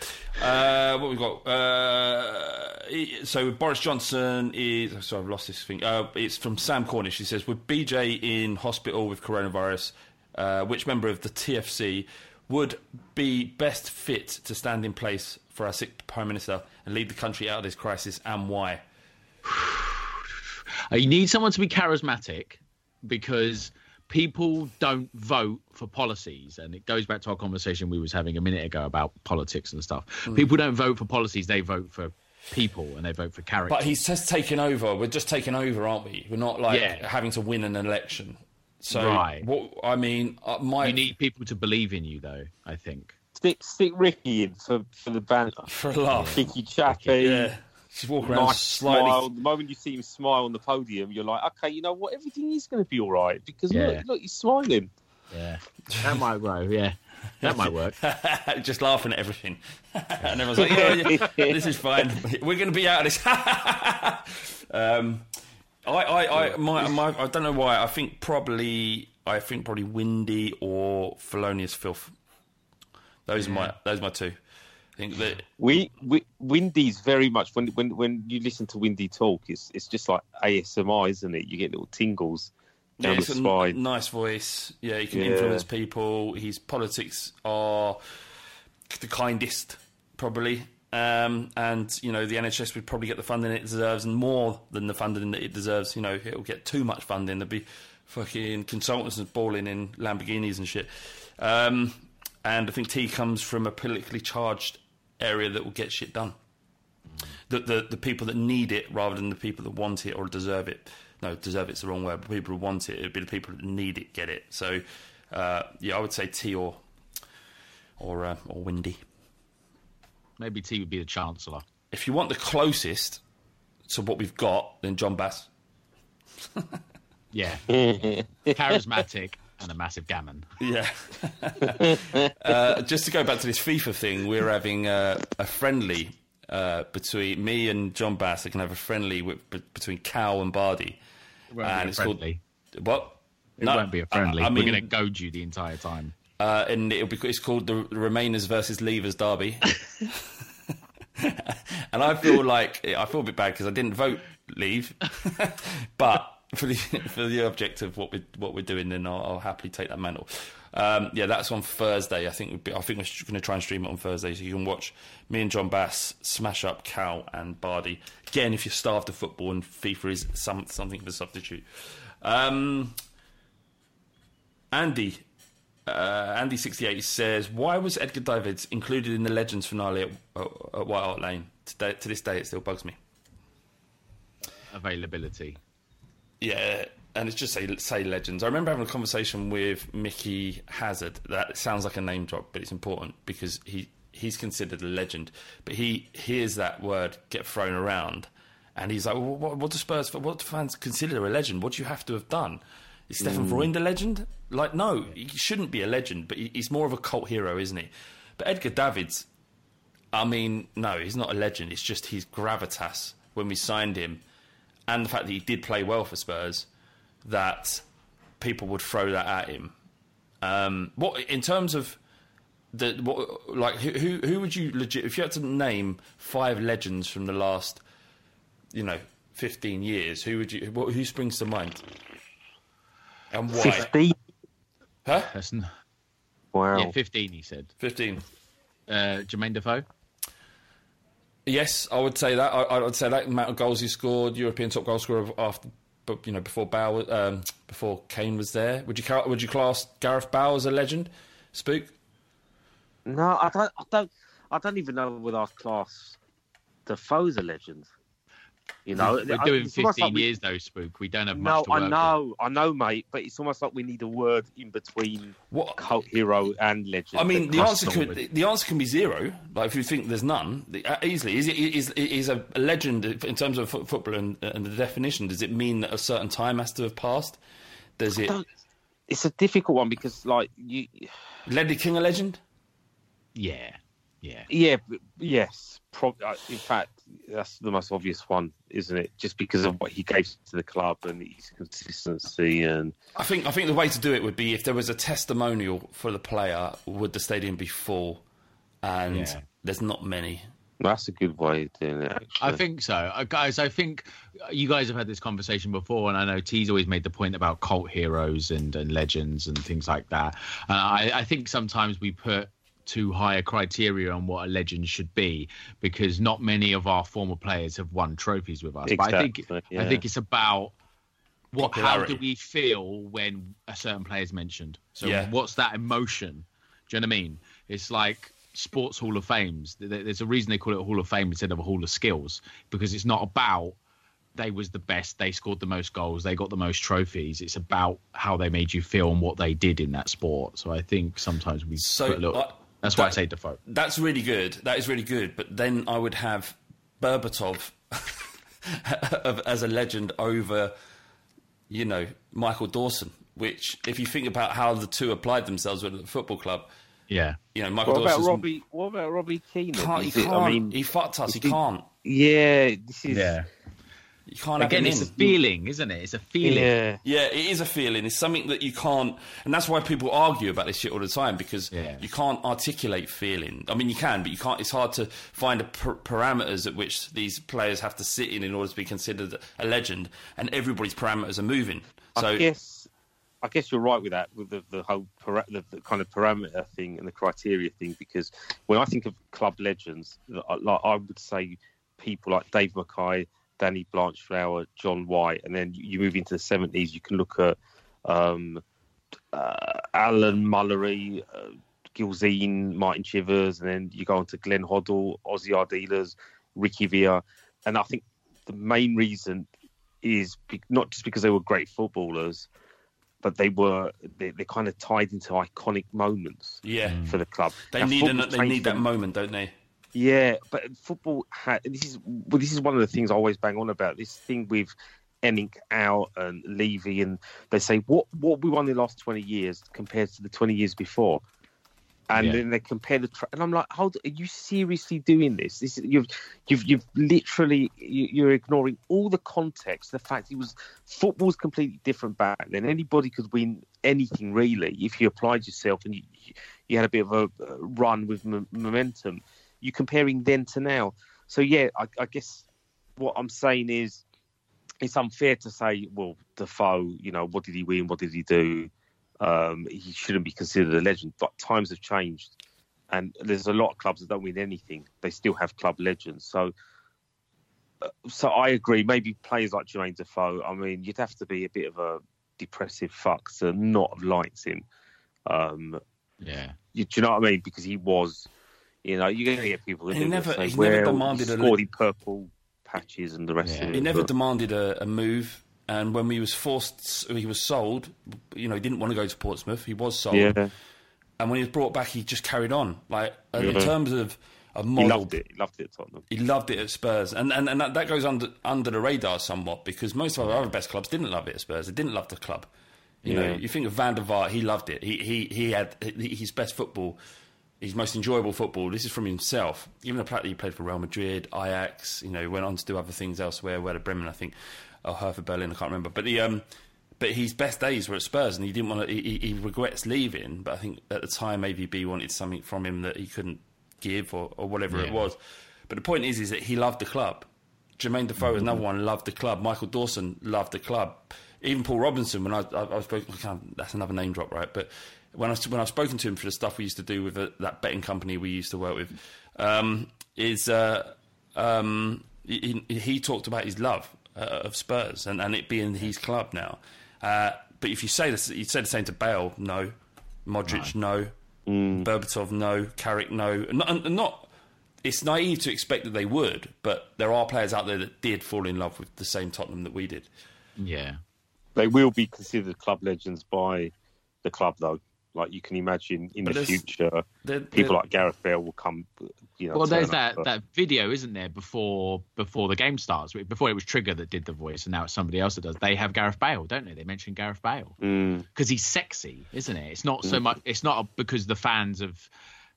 Uh, what we've got? Uh, so Boris Johnson is. Sorry, I've lost this thing. Uh, it's from Sam Cornish. He says, "With BJ in hospital with coronavirus, uh, which member of the TFC would be best fit to stand in place for our sick prime minister and lead the country out of this crisis, and why?" [sighs] You need someone to be charismatic because people don't vote for policies, and it goes back to our conversation we was having a minute ago about politics and stuff. Mm. People don't vote for policies; they vote for people, and they vote for character. But he's just taken over. We're just taking over, aren't we? We're not like Yeah. having to win an election. So, Right. what I mean, uh, my you need people to believe in you, though. I think. stick stick Ricky in for, for the banner. for a laugh. ricky chappy. Yeah, just walk around Nice slightly. smile. The moment you see him smile on the podium, you're like, okay, you know what? Everything is going to be all right because Yeah. look, look, he's smiling. Yeah, that might grow. Yeah, that might work. [laughs] just laughing at everything. [laughs] and everyone's like, yeah, yeah, [laughs] this is fine. We're going to be out of this. um, I, I, I, my, my, I don't know why. I think probably, I think probably Windy or Felonious Filth. Those are my, those are my two. I think that We, we Windy's very much when when when you listen to Windy talk, it's it's just like ASMR, isn't it? You get little tingles yeah, down he's the got a n- nice voice. Yeah, he can Yeah. influence people. His politics are the kindest, probably. Um, and you know the NHS would probably get the funding it deserves, and more than the funding that it deserves. You know it'll get too much funding. There'll be fucking consultants balling in Lamborghinis and shit. Um, and I think T comes from a politically charged area that will get shit done. The, the the people that need it rather than the people that want it or deserve it. No, deserve it's the wrong word. But people who want it, it'd be the people that need it get it. So uh, yeah, I would say T or or uh, or Windy. Maybe T would be the chancellor. If you want the closest to what we've got, then Jon Bass. [laughs] Yeah, [laughs] charismatic and a massive gammon. Yeah. [laughs] uh, just to go back to this FIFA thing, we're having uh, a friendly uh, between me and Jon Bass. I can have a friendly with, be- between Cal and Bardi. It won't be and a it's friendly. called what? It No, won't be a friendly. I, I mean, We're going to goad you the entire time. uh, and it'll be it's called the Remainers versus Leavers Derby. [laughs] [laughs] and I feel like I feel a bit bad because I didn't vote Leave, but [laughs] for the for the object of what we what we're doing, then I'll, I'll happily take that mantle. Um, yeah, that's on Thursday. I think be, I think we're going to try and stream it on Thursday, so you can watch me and Jon Bass smash up Cal and Bardi again. If you're starved of football and FIFA is some something of a substitute. Um, Andy, uh, Andy68 says, Why was Edgar Davids included in the Legends finale at, at White Hart Lane? Today, to this day, it still bugs me. Availability. Yeah, and it's just say, say Legends. I remember having a conversation with Micky Hazard. That sounds like a name drop, but it's important because he, he's considered a legend. But he hears that word get thrown around, and he's like, well, what, what do Spurs, what do fans consider a legend? What do you have to have done? Is Steffen Freund a legend? Like, no, he shouldn't be a legend, but he's more of a cult hero, isn't he? But Edgar Davids, I mean, no, he's not a legend. It's just his gravitas when we signed him. And the fact that he did play well for Spurs, that people would throw that at him. Um, what in terms of the what, like who who who would you legit if you had to name five legends from the last you know fifteen years? Who would you what, who springs to mind? And why? 15. Huh? Person. Wow. Yeah, 15, he said. Fifteen. Uh, Jermaine Defoe? Yes, I would say that. I, I would say that amount of goals he scored, European top goal scorer after, but you know, before Bauer, um, before Kane was there. Would you would you class Gareth Bale as a legend? Spook. No, I don't. I don't. I don't even know whether I class Defoe's a legend. You know, We're doing 15 like we- years, though, Spook. We don't have No, much to work I with. know, I know, mate. But it's almost like we need a word in between What? cult hero and legend. I mean, the answer could with. the answer can be zero. Like if you think there's none, uh, easily is it is is a legend in terms of football and, and the definition. Does it mean that a certain time has to have passed? Does it? don't- It's a difficult one because, like, you, Ledley King a legend? Yeah, yeah. yeah, yes. Prob- uh, in fact, that's the most obvious one, isn't it? Just because of what he gave to the club and his consistency and I think I think the way to do it would be if there was a testimonial for the player, would the stadium be full? And Yeah. there's not many. that's a good way of doing it. Actually. I think so, uh, guys. I think you guys have had this conversation before, and I know T's always made the point about cult heroes and, and legends and things like that. Uh, I, I think sometimes we put too high a criteria on what a legend should be because not many of our former players have won trophies with us. But I think Exactly, I think it's about what how do we feel when a certain player is mentioned. So Yeah. what's that emotion? Do you know what I mean? It's like sports Hall of Fames. There's a reason they call it a Hall of Fame instead of a Hall of Skills because it's not about they was the best, they scored the most goals, they got the most trophies. It's about how they made you feel and what they did in that sport. So I think sometimes we So, put a little. uh, that's why I that- say Defoe. That's really good. That is really good. But then I would have Berbatov [laughs] as a legend over, you know, Michael Dawson. Which, if you think about how the two applied themselves at the football club, Yeah. you know, Michael What about Dawson Robbie? What about Robbie Keane? can't. He can't. I mean, he fucked us. He he- can't. yeah, this is You can't Again, him it's in. a feeling, isn't it? It's a feeling. Yeah, Yeah, it is a feeling. It's something that you can't, and that's why people argue about this shit all the time because Yeah. you can't articulate feeling. I mean, you can, but you can't. It's hard to find a per- parameters at which these players have to sit in in order to be considered a legend, and everybody's parameters are moving. So I guess I guess you're right with that, with the, the whole para- the, the kind of parameter thing and the criteria thing. Because when I think of club legends, I- like I would say people like Dave Mackay, Danny Blanchflower, John White, and then you move into the 70s. You can look at um, uh, Alan Mullery, uh, Gilzean, Martin Chivers, and then you go on to Glenn Hoddle, Ossie Ardiles, Ricky Villa, and I think the main reason is be- not just because they were great footballers, but they were they, they kind of tied into iconic moments yeah, for the club. they Now, need an, they need that moment, don't they? Yeah, but football had this is well, this is one of the things I always bang on about. This thing with ENIC out and Levy, and they say what what we won in the last twenty years compared to the twenty years before, and Yeah. then they compare the. Tra- and I'm like, hold, are you seriously doing this? This is, you've you've you've literally you- you're ignoring all the context. The fact it was football football's completely different back then. Anybody could win anything really if you applied yourself and you you had a bit of a run with m- momentum. You're comparing then to now. So yeah, I, I guess what I'm saying is it's unfair to say, well, Defoe, you know, what did he win? What did he do? Um, he shouldn't be considered a legend. But times have changed, and there's a lot of clubs that don't win anything. They still have club legends. So, uh, so I agree. Maybe players like Jermaine Defoe. I mean, you'd have to be a bit of a depressive fuck to not have liked him. Um, Yeah. you, do you know what I mean? Because he was, you know, you're going to get people He who never- say, he never demanded he a- scored in purple patches and the rest Yeah. of it. He never but- demanded a, a move, and when he was forced, he was sold. You know, he didn't want to go to Portsmouth. He was sold, yeah, and when he was brought back, he just carried on. Like uh, in terms of a he model, loved it. He loved it at Tottenham. He loved it at Spurs, and and, and that, that goes under under the radar somewhat because most of our other best clubs didn't love it at Spurs. They didn't love the club. You know, you think of Van der Vaart, he loved it. He he he had his best football, his most enjoyable football. This is from himself. Even the fact that he played for Real Madrid, Ajax, you know, he went on to do other things elsewhere, Werder Bremen, I think. or Hertha Berlin. I can't remember, but the um, but his best days were at Spurs, and he didn't want to. He, he regrets leaving, but I think at the time AVB wanted something from him that he couldn't give, or, or whatever it was. But the point is, is that he loved the club. Jermaine Defoe was another one, loved the club. Michael Dawson loved the club. Even Paul Robinson, when I, I, I was spoken, I can't- that's another name drop, right? But when I when I've spoken to him for the stuff we used to do with uh that betting company we used to work with, um, is uh, um, he, he- he talked about his love uh, of Spurs and, and it being his club now. Uh, but if you say this, you say the same to Bale, no. Modric, no. Berbatov, no. Carrick, no. Not, and not. It's naive to expect that they would, but there are players out there that did fall in love with the same Tottenham that we did. Yeah. They will be considered club legends by the club, though. Like you can imagine in But the future, They're- people they're- like Gareth Bale will come. You know, Well, there's turn that, up, that video, isn't there, before before the game starts? Before it was Trigger that did the voice, and now it's somebody else that does. They have Gareth Bale, don't they? They mention Gareth Bale Mm. because he's sexy, isn't it? It's not so much. It's not because the fans have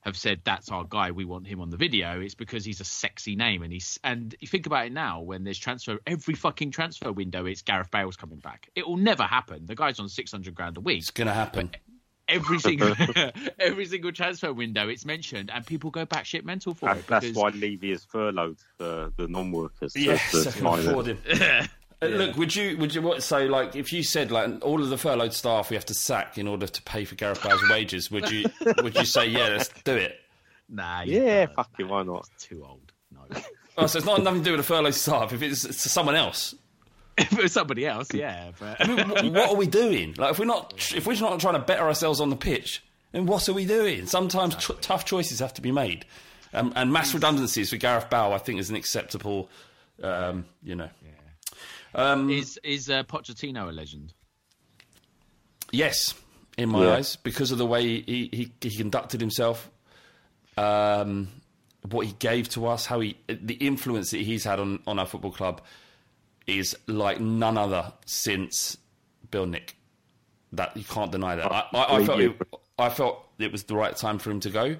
have said that's our guy. We want him on the video. It's because he's a sexy name, and he's and you think about it now when there's transfer every fucking transfer window, it's Gareth Bale's coming back. It will never happen. The guy's on six hundred grand a week. It's going to happen. Every single [laughs] [laughs] every single transfer window, it's mentioned, and people go back shit mental for That- it. that's why Levy is furloughed for the non-workers. to- Yes, to they can find afford it. him. [laughs] Uh, Look, would you would you what so like if you said like all of the furloughed staff we have to sack in order to pay for Gareth Bale's wages, would you would you say yeah, let's do it? Nah, Yeah, can't. fucking why not? too old. No. Oh, so it's not nothing to do with the furloughed staff. If it's, it's to someone else, [laughs] if it was somebody else, yeah. But I mean, [laughs] wh- what are we doing? Like if we're not if we're not trying to better ourselves on the pitch, then what are we doing? Sometimes tr- tough choices have to be made, um, and mass redundancies for Gareth Bale, I think, is an acceptable. Um, you know, um, is is uh, Pochettino a legend? Yes, in my Yeah. eyes, because of the way he, he, he conducted himself, um, what he gave to us, how he the influence that he's had on, on our football club is like none other since Bill Nick. That you can't deny that. I, I, I felt it, I felt it was the right time for him to go,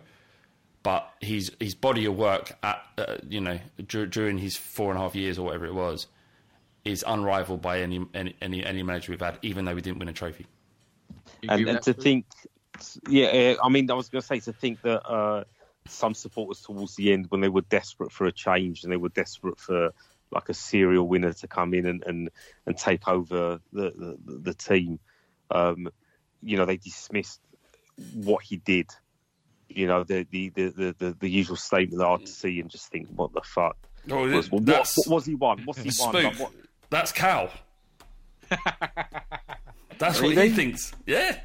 but his his body of work at uh, you know dur- during his four and a half years or whatever it was is unrivaled by any any any, any manager we've had, even though we didn't win a trophy. And, and to that? think, yeah, I mean, I was going to say to think that uh, some supporters towards the end, when they were desperate for a change and they were desperate for like a serial winner to come in and and, and take over the the, the team, um, you know, they dismissed what he did. You know, the the the the, the, the usual statement that I'd see and just think, what the fuck. Oh, Was, what, that's- what was he won? What's he [laughs] won? Like, what- That's Cal. That's what he thinks. Yeah.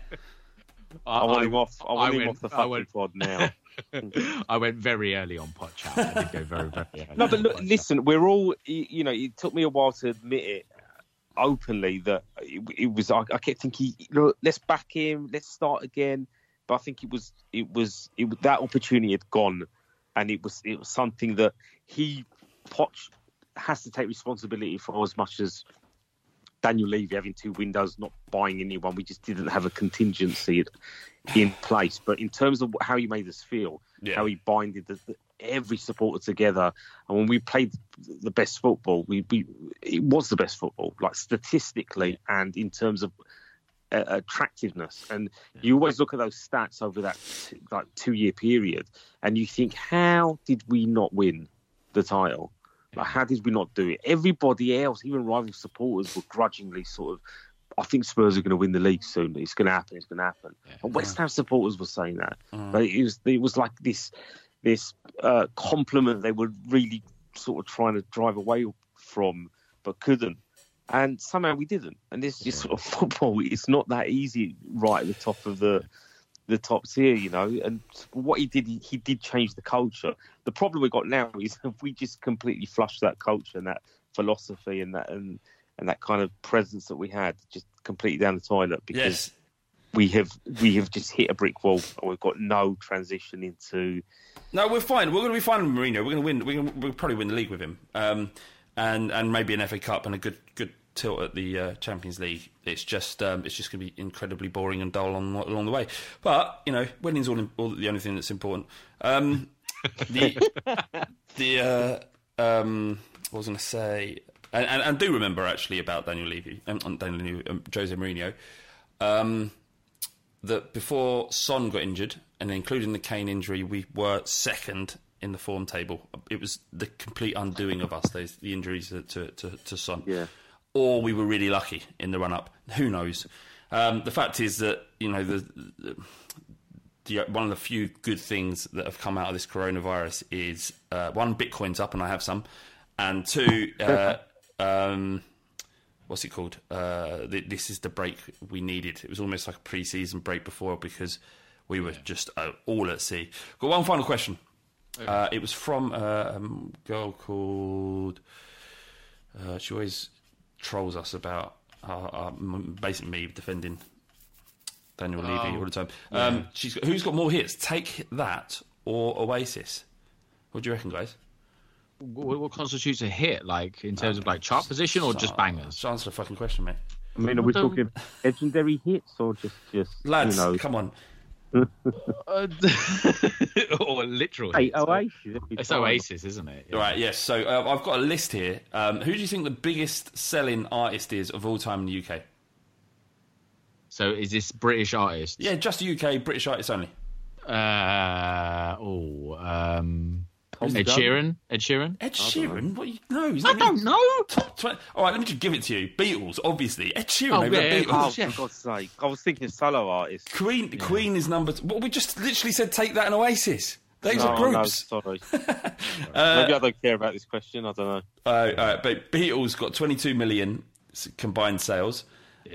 I want him off. I want I him went- off the fucking went- pod now. [laughs] [laughs] I went very early on pot chat. I did go very very. No, but look, Pod Chat. listen, we're all, you know, it took me a while to admit it uh, openly that it, it was, I, I kept thinking, look, let's back him, let's start again. But I think it was, it was, it that opportunity had gone, and it was, it was something that he, Poch, has to take responsibility for as much as Daniel Levy having two windows, not buying anyone. We just didn't have a contingency in place. But in terms of how he made us feel, Yeah. how he binded the, the, every supporter together, and when we played the best football, we, we it was the best football, like statistically and in terms of uh, attractiveness. And you always look at those stats over that t- like two year period, and you think, how did we not win the title? Like, how did we not do it? Everybody else, even rival supporters, were grudgingly sort of. I think Spurs are going to win the league soon. It's going to happen. It's going to happen. And West Ham supporters were saying that. But it was it was like this this uh, compliment they were really sort of trying to drive away from, but couldn't. And somehow we didn't. And this is just sort of [laughs] football. It's not that easy right at the top of the the top tier, you know. And what he did, he, he did change the culture. The problem we got now is [laughs] if we just completely flushed that culture and that philosophy and that and and that kind of presence that we had just completely down the toilet because Yes. we have we have just hit a brick wall and we've got no transition into No, we're fine. We're going to be fine with Mourinho. We're going to win. We're going to, we'll probably win the league with him, um, and and maybe an FA Cup and a good good tilt at the uh, Champions League. It's just um, it's just going to be incredibly boring and dull on, along the way. But you know, winning's all, all the only thing that's important. Um, [laughs] the the uh, um, what was going to say? and, and, and do remember actually about Daniel Levy, um, um, Daniel Levy, um, Jose Mourinho, um, that before Son got injured, and including the Kane injury, we were second in the form table. It was the complete undoing of us, those the injuries to to, to, to Son. Yeah. Or we were really lucky in the run up. Who knows? Um, the fact is that you know the, the the, one of the few good things that have come out of this coronavirus is uh, one, Bitcoin's up, and I have some, and two, uh, [laughs] um, what's it called? Uh, th- this is the break we needed. It was almost like a pre-season break before because we were just uh, all at sea. Got one final question. Uh, it was from uh, a girl called. Uh, she always trolls us about uh, uh, m- basically me defending Daniel Levy all the time. Um, she's got, who's got more hits? Take that or Oasis? What do you reckon, guys? What, what constitutes a hit, like in terms of like chart position or just bangers? Just answer the fucking question, mate. I mean, are we talking legendary hits or just just Lads, you know? come on. Uh, [laughs] or literal. Hey, hits. Oasis. it'd be It's fine. Oasis, isn't it? Yeah. Right, yes. So uh, I've got a list here. Um, who do you think the biggest selling artist is of all time in the UK? So is this British artist? Yeah, just the UK, British artists only. Uh, oh, um, Tom Ed Dunn? Sheeran. Ed Sheeran. Ed Sheeran? What? You, no, he's I not don't know. Top 20. All right, let me just give it to you. Beatles, obviously. Ed Sheeran Oh, over yeah, the Beatles. Oh, yeah. for God's sake! I was thinking solo artist. Queen, Queen is number. Well, we just literally said take that and Oasis. Those no, are groups. No, sorry. [laughs] Maybe I don't care about this question. I don't know. Uh, uh, but Beatles got 22 million combined sales.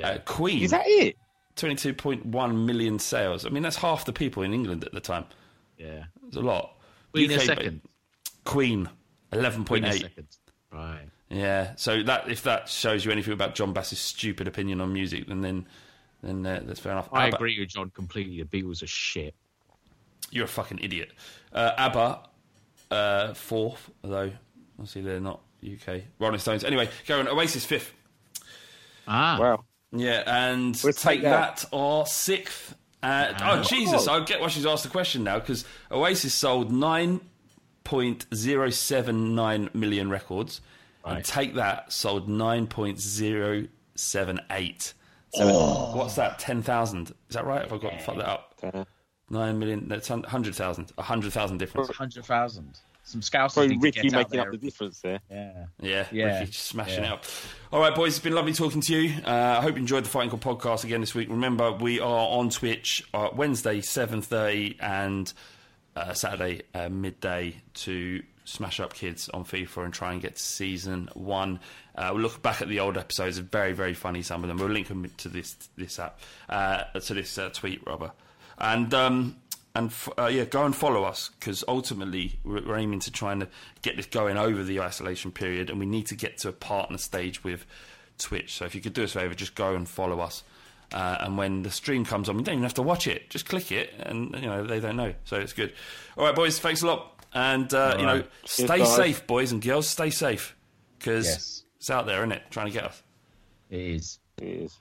Uh, Queen, Is that it? 22.1 million sales. I mean, that's half the people in England at the time. Yeah. It's a lot. Queen a UK second. Queen, Queen 11.8. Right. Yeah. So that if that shows you anything about Jon Bass's stupid opinion on music, then then then uh, that's fair enough. I ABBA- agree with Jon completely. The Beatles are shit. You're a fucking idiot. Uh, ABBA, uh, fourth, although obviously they're not UK. Rolling Stones. Anyway, go on. Oasis fifth. Ah. Wow. Yeah, and We'll take take that. that. or sixth. Uh, oh Jesus! I get why she's asked the question now because Oasis sold nine point zero seven nine million records, and take that sold nine point zero seven eight. So what's that? Ten thousand? Is that right? Have I got fuck that up? Uh, Nine million. That's hundred thousand. A hundred thousand difference. Hundred thousand. Some scousers probably need Ricky get out making there. up the difference there. Yeah. Yeah, Yeah. Ricky just smashing Yeah. it up. All right, boys, it's been lovely talking to you. Uh, I hope you enjoyed the Fighting Cock podcast again this week. Remember, we are on Twitch uh, Wednesday seven thirty and uh, Saturday uh, midday to smash up kids on FIFA and try and get to season one. Uh, we'll look back at the old episodes; very, very funny. Some of them. We'll link them to this this app, uh, to this uh, tweet, rather, and. Um, and uh, yeah, go and follow us because ultimately we're, aiming to try and get this going over the isolation period, and we need to get to a partner stage with Twitch. So if you could do us a favour, just go and follow us. Uh, and when the stream comes on, you don't even have to watch it; just click it, and you know they don't know. So it's good. All right, boys, thanks a lot, and uh, you know, right. stay guys. safe, boys and girls. Stay safe because Yes. it's out there, isn't it? Trying to get us. It is. It is.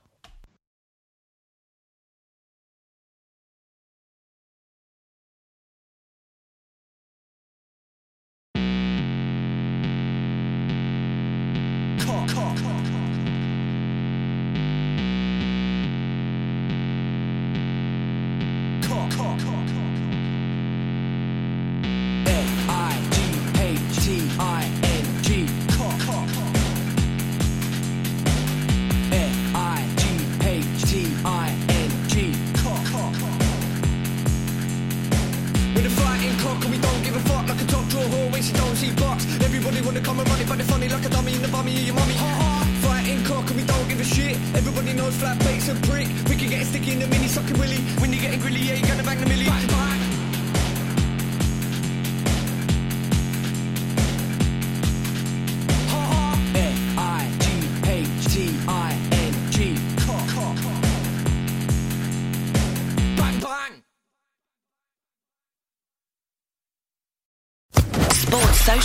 F-I-G-H-T-I-N-G a and we don't give a fuck. Like a top drawer whore when she don't see bucks Everybody wanna come and run it but they're funny Like a dummy in the bummy. Of your mummy? Fighting cock and we don't give a shit. Everybody knows flat bait's a prick. We can get sticky in the mini sucking willy. When you're getting grilly yeah you gonna bang the millie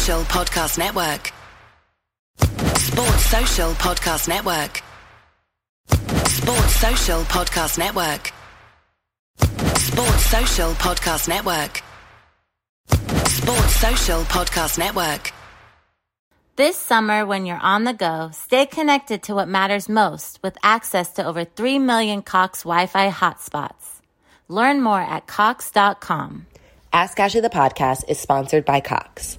Social Podcast Network. Sports Social Podcast Network. Sports Social Podcast Network. Sports Social Podcast Network. Sports Social Podcast Network. This summer, when you're on the go, stay connected to what matters most with access to over 3 million Cox Wi Fi hotspots. Learn more at Cox.com. Ask Ashley the podcast is sponsored by Cox.